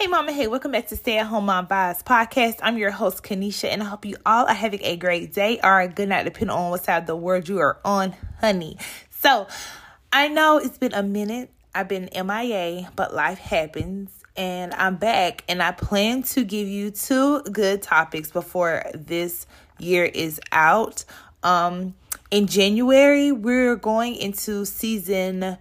Hey, Mama. Hey, welcome back to Stay at Home Mom Vibes podcast. I'm your host, Kanisha, and I hope you all are having a great day or a good night, depending on what side of the world you are on, honey. So, I know it's been a minute. I've been MIA, but life happens, and I'm back, and I plan to give you two good topics before this year is out. Um, in January, we're going into season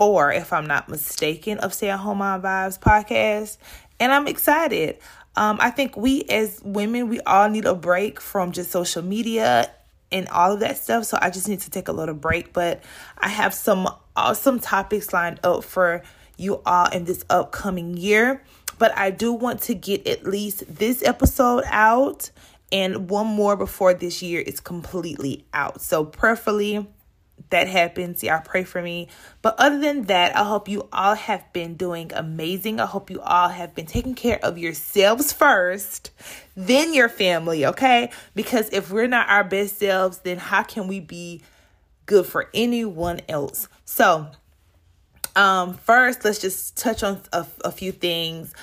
four, if I'm not mistaken, of Stay at Home Mom Vibes podcast. And I'm excited. Um, I think we as women, we all need a break from just social media and all of that stuff. So I just need to take a little break. But I have some awesome topics lined up for you all in this upcoming year. But I do want to get at least this episode out and one more before this year is completely out. So, preferably that happens. Y'all pray for me. But other than that, I hope you all have been doing amazing. I hope you all have been taking care of yourselves first, then your family, okay? Because if we're not our best selves, then how can we be good for anyone else? So, um, first, let's just touch on a, a few things.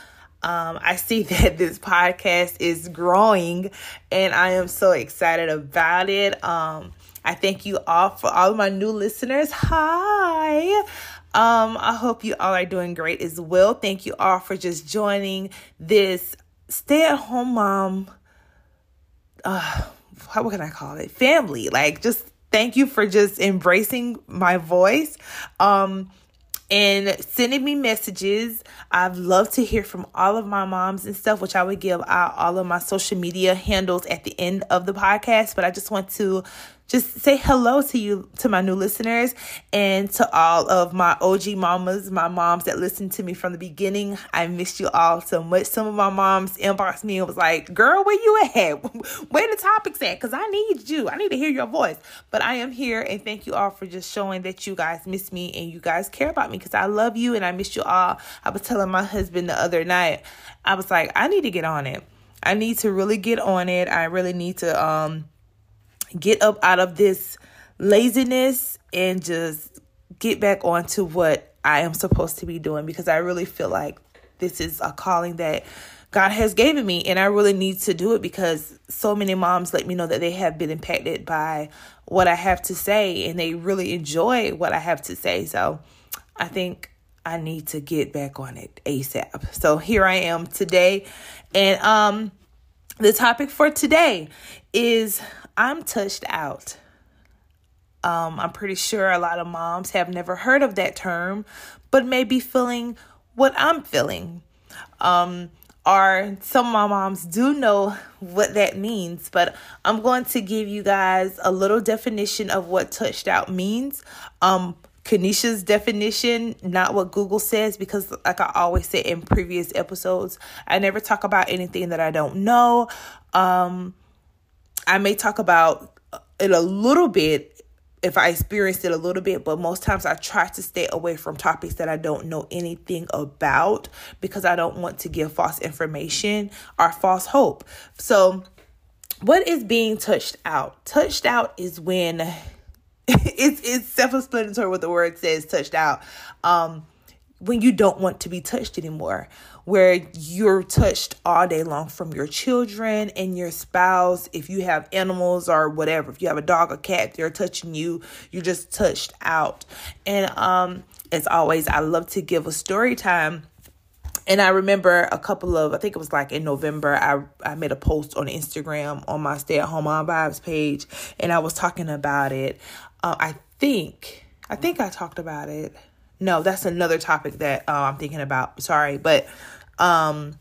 Um, I see that this podcast is growing and I am so excited about it. Um, I thank you all for all of my new listeners. Hi. Um, I hope you all are doing great as well. Thank you all for just joining this stay at home mom. Uh, what can I call it? Family. Like, just thank you for just embracing my voice. Um, and sending me messages. I'd love to hear from all of my moms and stuff, which I would give out all of my social media handles at the end of the podcast. But I just want to just say hello to you, to my new listeners, and to all of my OG mamas, my moms that listened to me from the beginning. I missed you all so much. Some of my moms inboxed me and was like, Girl, where you at? Where the topics at? Because I need you. I need to hear your voice. But I am here, and thank you all for just showing that you guys miss me and you guys care about me because I love you and I miss you all. I was telling my husband the other night, I was like, I need to get on it. I need to really get on it. I really need to, um, get up out of this laziness and just get back onto what I am supposed to be doing because I really feel like this is a calling that God has given me and I really need to do it because so many moms let me know that they have been impacted by what I have to say and they really enjoy what I have to say. So I think I need to get back on it ASAP. So here I am today and um the topic for today is I'm touched out. Um, I'm pretty sure a lot of moms have never heard of that term, but may be feeling what I'm feeling. Um, or some of my moms do know what that means, but I'm going to give you guys a little definition of what touched out means. Um, Kanisha's definition, not what Google says, because like I always say in previous episodes, I never talk about anything that I don't know. Um, I may talk about it a little bit if I experienced it a little bit, but most times I try to stay away from topics that I don't know anything about because I don't want to give false information or false hope. So, what is being touched out? Touched out is when it's it's self-explanatory what the word says touched out. Um when you don't want to be touched anymore, where you're touched all day long from your children and your spouse. If you have animals or whatever, if you have a dog or cat, they're touching you, you're just touched out. And um, as always, I love to give a story time. And I remember a couple of, I think it was like in November, I, I made a post on Instagram on my Stay at Home Mom Vibes page, and I was talking about it. Uh, I think, I think I talked about it no, that's another topic that uh, I'm thinking about. Sorry, but um,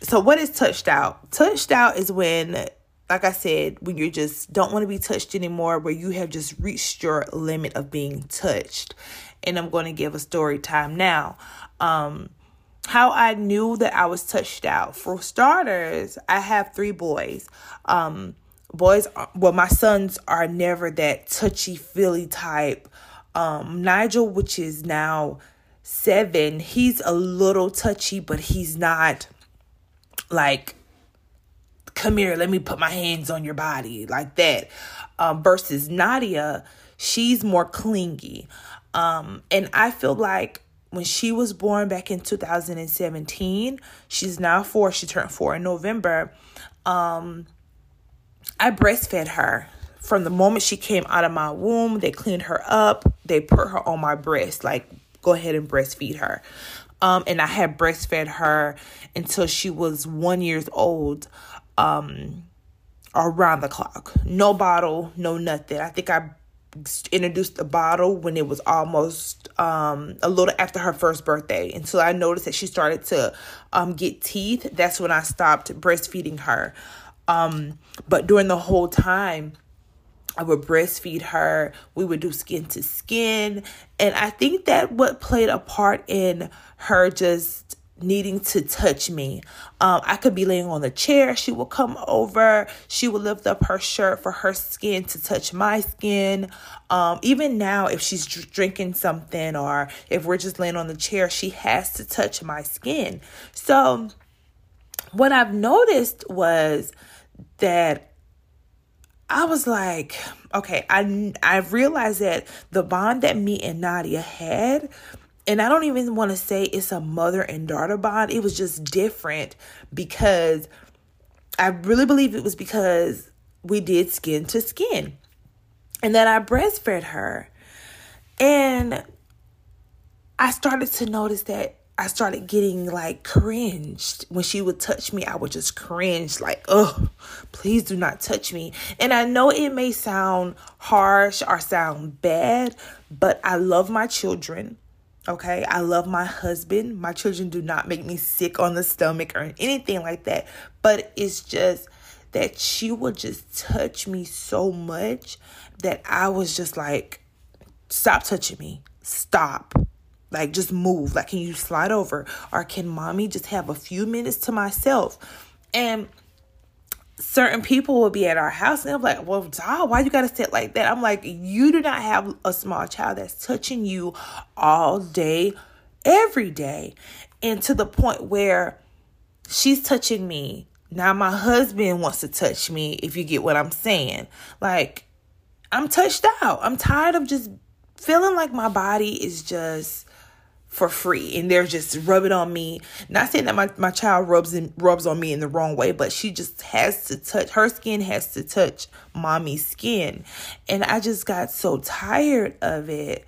so what is touched out? Touched out is when, like I said, when you just don't want to be touched anymore, where you have just reached your limit of being touched. And I'm going to give a story time now. Um, how I knew that I was touched out. For starters, I have three boys. Um, boys, well, my sons are never that touchy feely type um, Nigel, which is now seven, he's a little touchy, but he's not like, come here, let me put my hands on your body like that. Um, versus Nadia, she's more clingy. Um, and I feel like when she was born back in 2017, she's now four, she turned four in November. Um, I breastfed her from the moment she came out of my womb. They cleaned her up, they put her on my breast, like, go ahead and breastfeed her. Um, and I had breastfed her until she was one years old. Um, around the clock. No bottle, no nothing. I think I introduced the bottle when it was almost um, a little after her first birthday until I noticed that she started to um, get teeth. That's when I stopped breastfeeding her. Um, but during the whole time, I would breastfeed her. We would do skin to skin. And I think that what played a part in her just needing to touch me. Um, I could be laying on the chair. She would come over. She would lift up her shirt for her skin to touch my skin. Um, even now, if she's drinking something or if we're just laying on the chair, she has to touch my skin. So, what I've noticed was that I was like, okay, I I realized that the bond that me and Nadia had and I don't even want to say it's a mother and daughter bond. It was just different because I really believe it was because we did skin to skin and that I breastfed her. And I started to notice that I started getting like cringed when she would touch me. I would just cringe, like, oh, please do not touch me. And I know it may sound harsh or sound bad, but I love my children. Okay, I love my husband. My children do not make me sick on the stomach or anything like that. But it's just that she would just touch me so much that I was just like, stop touching me. Stop. Like, just move. Like, can you slide over? Or can mommy just have a few minutes to myself? And certain people will be at our house and I'm like, well, dog, why you gotta sit like that? I'm like, you do not have a small child that's touching you all day, every day. And to the point where she's touching me. Now my husband wants to touch me, if you get what I'm saying. Like, I'm touched out. I'm tired of just feeling like my body is just for free and they're just rubbing on me. Not saying that my, my child rubs and rubs on me in the wrong way, but she just has to touch her skin has to touch mommy's skin. And I just got so tired of it.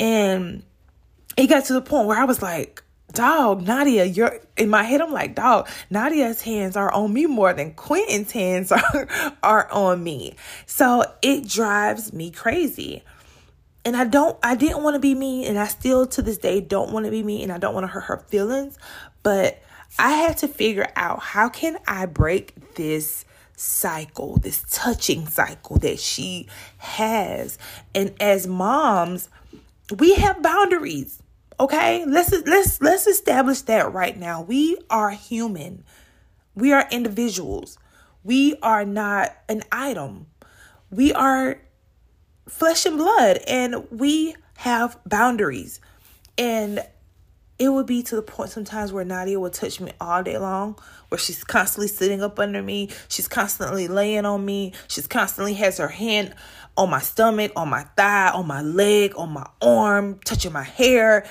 And it got to the point where I was like, dog, Nadia, you're in my head. I'm like, dog, Nadia's hands are on me more than Quentin's hands are, are on me. So it drives me crazy and I don't I didn't want to be mean and I still to this day don't want to be mean and I don't want to hurt her feelings, but I had to figure out how can I break this cycle, this touching cycle that she has. And as moms, we have boundaries. Okay? Let's let's let's establish that right now. We are human. We are individuals. We are not an item. We are flesh and blood and we have boundaries. And it would be to the point sometimes where Nadia would touch me all day long, where she's constantly sitting up under me, she's constantly laying on me, she's constantly has her hand on my stomach, on my thigh, on my leg, on my arm, touching my hair,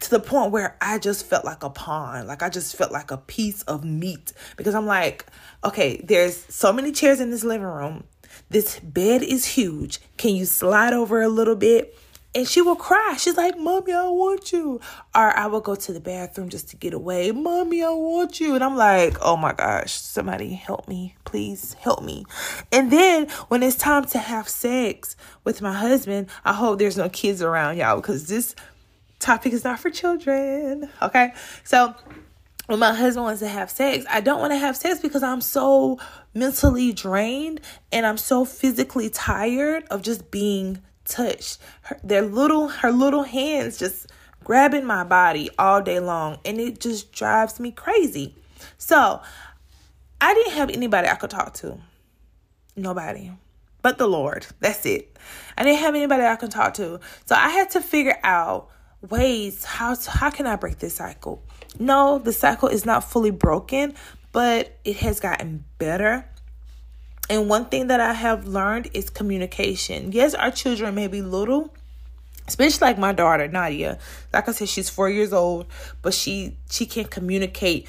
to the point where I just felt like a pawn. Like I just felt like a piece of meat because I'm like, okay, there's so many chairs in this living room. This bed is huge. Can you slide over a little bit? And she will cry. She's like, Mommy, I want you. Or I will go to the bathroom just to get away. Mommy, I want you. And I'm like, oh my gosh, somebody help me. Please help me. And then when it's time to have sex with my husband, I hope there's no kids around, y'all, because this topic is not for children. Okay. So when my husband wants to have sex, I don't want to have sex because I'm so mentally drained and I'm so physically tired of just being touched. Her, their little her little hands just grabbing my body all day long and it just drives me crazy. So, I didn't have anybody I could talk to. Nobody. But the Lord. That's it. I didn't have anybody I could talk to. So I had to figure out ways how to, how can I break this cycle? No, the cycle is not fully broken, but it has gotten better. And one thing that I have learned is communication. Yes, our children may be little, especially like my daughter Nadia. Like I said, she's four years old, but she she can communicate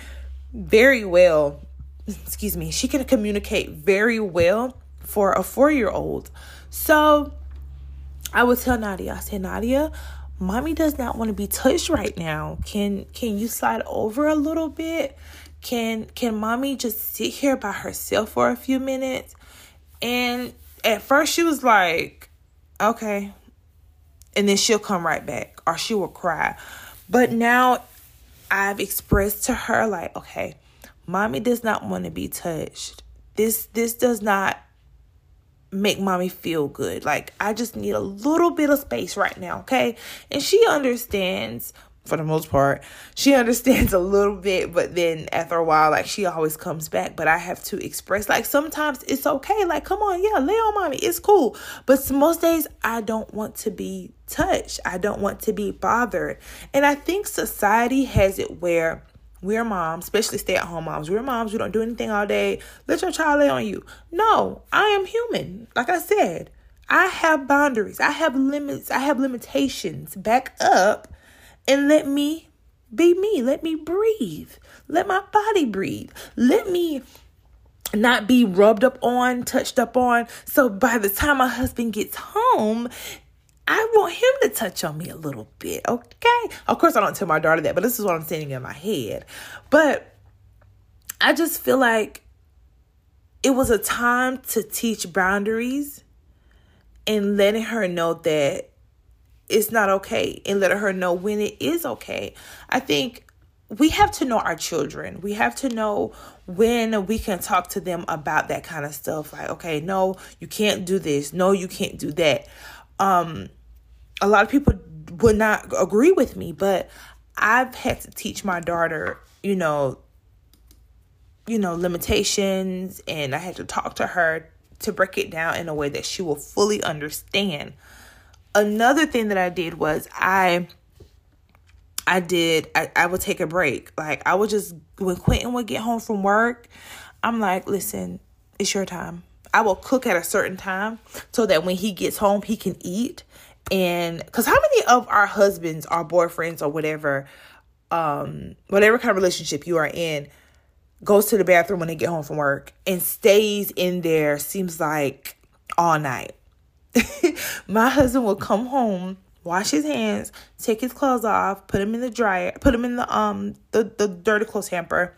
very well. Excuse me, she can communicate very well for a four year old. So I would tell Nadia, I said, Nadia, mommy does not want to be touched right now. Can can you slide over a little bit? Can can mommy just sit here by herself for a few minutes? And at first she was like, okay, and then she'll come right back or she will cry. But now I've expressed to her like, okay, mommy does not want to be touched. This this does not make mommy feel good. Like I just need a little bit of space right now, okay? And she understands for the most part. She understands a little bit, but then after a while, like she always comes back. But I have to express, like sometimes it's okay. Like, come on, yeah, lay on mommy, it's cool. But most days, I don't want to be touched. I don't want to be bothered. And I think society has it where we're moms, especially stay at home moms. We're moms. We don't do anything all day. Let your child lay on you. No, I am human. Like I said, I have boundaries. I have limits. I have limitations. Back up and let me be me. Let me breathe. Let my body breathe. Let me not be rubbed up on, touched up on. So by the time my husband gets home, I want him to touch on me a little bit, okay? Of course, I don't tell my daughter that, but this is what I'm saying in my head. But I just feel like it was a time to teach boundaries and letting her know that it's not okay and letting her know when it is okay. I think we have to know our children. We have to know when we can talk to them about that kind of stuff. Like, okay, no, you can't do this. No, you can't do that. Um, a lot of people would not agree with me, but I've had to teach my daughter, you know, you know, limitations and I had to talk to her to break it down in a way that she will fully understand another thing that I did was I I did I, I would take a break. Like I would just when Quentin would get home from work, I'm like, listen, it's your time. I will cook at a certain time so that when he gets home he can eat. And because how many of our husbands, our boyfriends, or whatever, um, whatever kind of relationship you are in, goes to the bathroom when they get home from work and stays in there seems like all night my husband will come home, wash his hands, take his clothes off, put them in the dryer, put them in the um the, the dirty clothes hamper,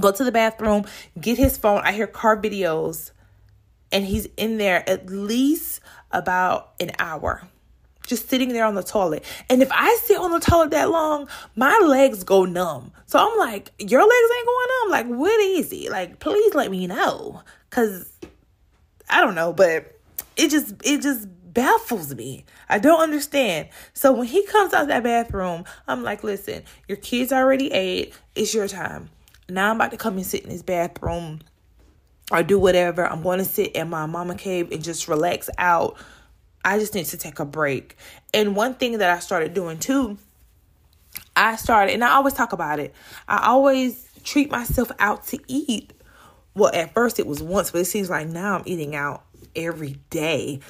go to the bathroom, get his phone. I hear car videos, and he's in there at least about an hour. Just sitting there on the toilet. And if I sit on the toilet that long, my legs go numb. So I'm like, your legs ain't going numb? Like, what is it? Like, please let me know. Cause I don't know, but it just it just baffles me. I don't understand. So when he comes out of that bathroom, I'm like, listen, your kids already ate. It's your time. Now I'm about to come and sit in this bathroom or do whatever. I'm going to sit in my mama cave and just relax out. I just need to take a break. And one thing that I started doing too, I started, and I always talk about it, I always treat myself out to eat. Well, at first it was once, but it seems like now I'm eating out every day.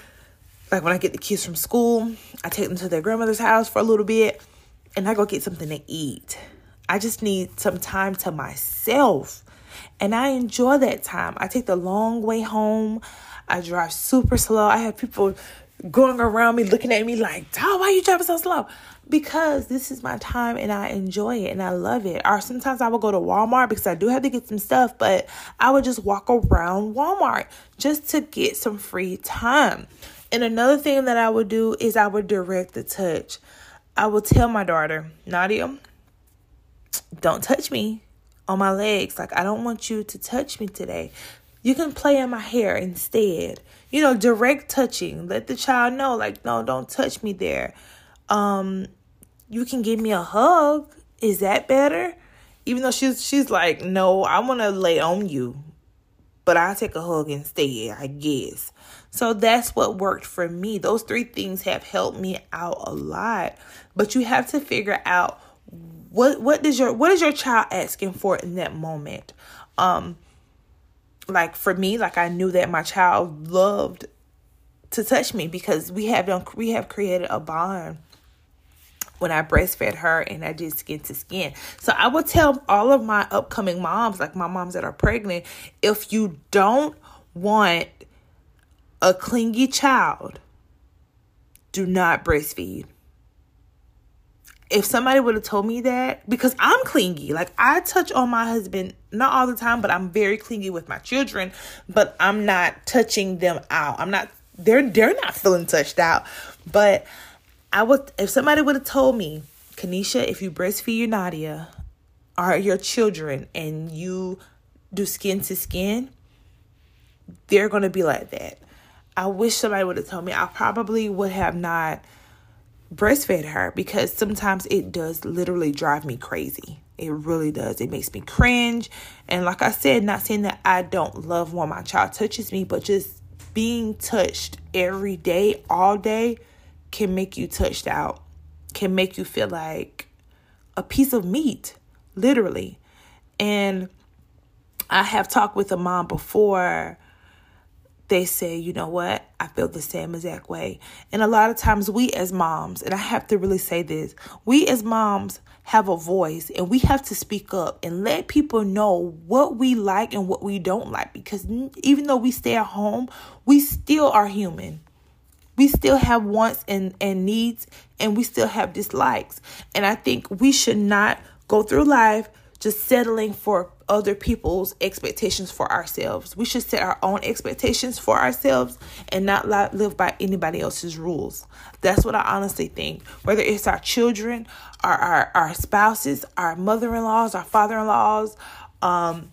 Like when I get the kids from school, I take them to their grandmother's house for a little bit and I go get something to eat. I just need some time to myself. And I enjoy that time. I take the long way home. I drive super slow. I have people going around me looking at me like, "Dog, why are you driving so slow?" Because this is my time and I enjoy it and I love it. Or sometimes I will go to Walmart because I do have to get some stuff, but I would just walk around Walmart just to get some free time. And another thing that I would do is I would direct the touch. I would tell my daughter, Nadia, don't touch me on my legs. Like, I don't want you to touch me today. You can play in my hair instead. You know, direct touching. Let the child know, like, no, don't touch me there. Um, you can give me a hug. Is that better? Even though she's she's like, no, I want to lay on you, but I'll take a hug instead, I guess. So that's what worked for me. Those three things have helped me out a lot. But you have to figure out what what does your what is your child asking for in that moment. Um like for me, like I knew that my child loved to touch me because we have done we have created a bond when I breastfed her and I did skin to skin. So I will tell all of my upcoming moms, like my moms that are pregnant, if you don't want a clingy child, do not breastfeed. If somebody would have told me that, because I'm clingy, like I touch on my husband, not all the time, but I'm very clingy with my children, but I'm not touching them out. I'm not, they're, they're not feeling touched out. But I would if somebody would have told me, Kanisha, if you breastfeed your Nadia or your children and you do skin to skin, they're gonna be like that. I wish somebody would have told me. I probably would have not breastfed her because sometimes it does literally drive me crazy. It really does. It makes me cringe. And like I said, not saying that I don't love when my child touches me, but just being touched every day, all day, can make you touched out, can make you feel like a piece of meat, literally. And I have talked with a mom before. They say, you know what? I feel the same exact way. And a lot of times, we as moms, and I have to really say this, we as moms have a voice and we have to speak up and let people know what we like and what we don't like. Because even though we stay at home, we still are human we still have wants and, and needs and we still have dislikes. And I think we should not go through life just settling for other people's expectations for ourselves. We should set our own expectations for ourselves and not live by anybody else's rules. That's what I honestly think. Whether it's our children, our our, our spouses, our mother-in-laws, our father-in-laws, um,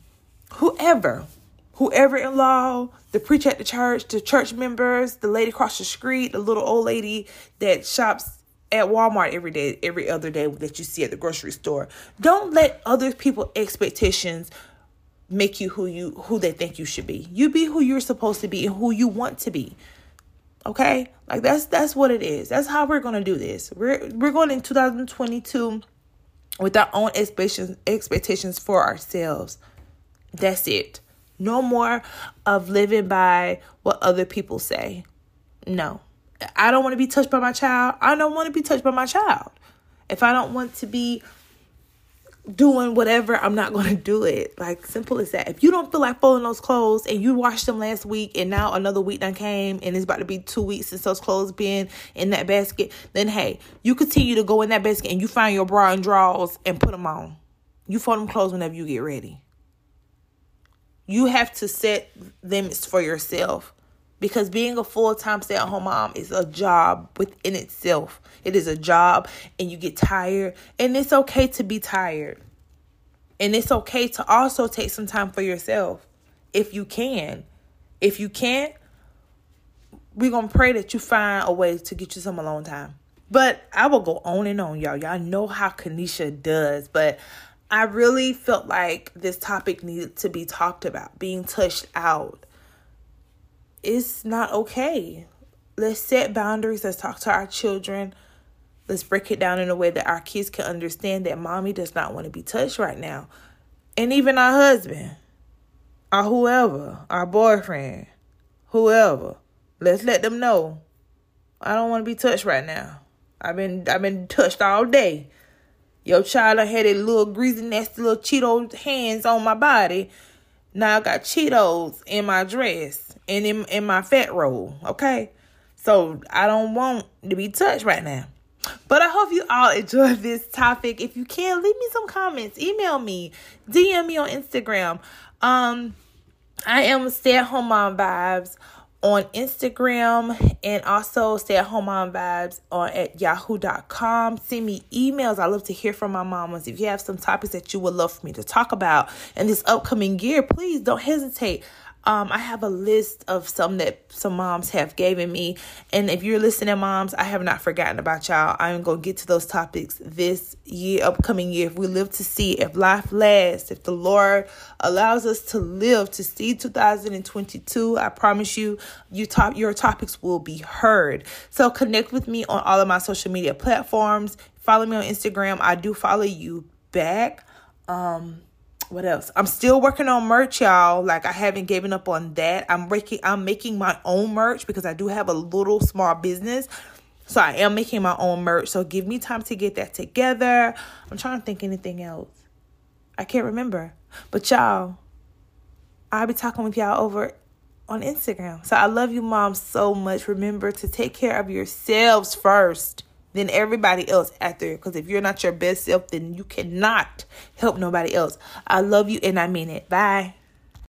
whoever, whoever in law, the preacher at the church, the church members, the lady across the street, the little old lady that shops at Walmart every day, every other day that you see at the grocery store. Don't let other people expectations make you who you who they think you should be. You be who you're supposed to be and who you want to be. Okay? Like that's that's what it is. That's how we're going to do this. We're we're going in 2022 with our own expectations expectations for ourselves. That's it. No more of living by what other people say. No. I don't want to be touched by my child. I don't want to be touched by my child. If I don't want to be doing whatever, I'm not going to do it. Like, simple as that. If you don't feel like folding those clothes and you washed them last week and now another week done came and it's about to be two weeks since those clothes been in that basket, then hey, you continue to go in that basket and you find your bra and drawers and put them on. You fold them clothes whenever you get ready. You have to set limits for yourself because being a full-time stay-at-home mom is a job within itself. It is a job and you get tired and it's okay to be tired. And it's okay to also take some time for yourself if you can. If you can't, we're going to pray that you find a way to get you some alone time. But I will go on and on, y'all. Y'all know how Kanisha does, but I really felt like this topic needed to be talked about, being touched out. It's not okay. Let's set boundaries. Let's talk to our children. Let's break it down in a way that our kids can understand that mommy does not want to be touched right now. And even our husband, or whoever, our boyfriend, whoever. Let's let them know. I don't want to be touched right now. I've been I've been touched all day. Your child I had a little greasy, nasty little Cheeto hands on my body. Now I got Cheetos in my dress and in, in my fat roll. Okay. So I don't want to be touched right now. But I hope you all enjoyed this topic. If you can, leave me some comments. Email me. DM me on Instagram. Um, I am stay at home mom vibes on Instagram and also stay at home mom vibes on at yahoo.com. Send me emails. I love to hear from my mamas. If you have some topics that you would love for me to talk about in this upcoming year, please don't hesitate. Um, I have a list of some that some moms have given me. And if you're listening, moms, I have not forgotten about y'all. I'm going to get to those topics this year, upcoming year. If we live to see, if life lasts, if the Lord allows us to live to see 2022, I promise you, you top, your topics will be heard. So connect with me on all of my social media platforms. Follow me on Instagram. I do follow you back. Um, what else? I'm still working on merch, y'all. Like I haven't given up on that. I'm making I'm making my own merch because I do have a little small business. So I am making my own merch. So give me time to get that together. I'm trying to think anything else. I can't remember. But y'all, I'll be talking with y'all over on Instagram. So I love you, mom, so much. Remember to take care of yourselves first, then everybody else after. Because if you're not your best self, then you cannot help nobody else. I love you and I mean it. Bye.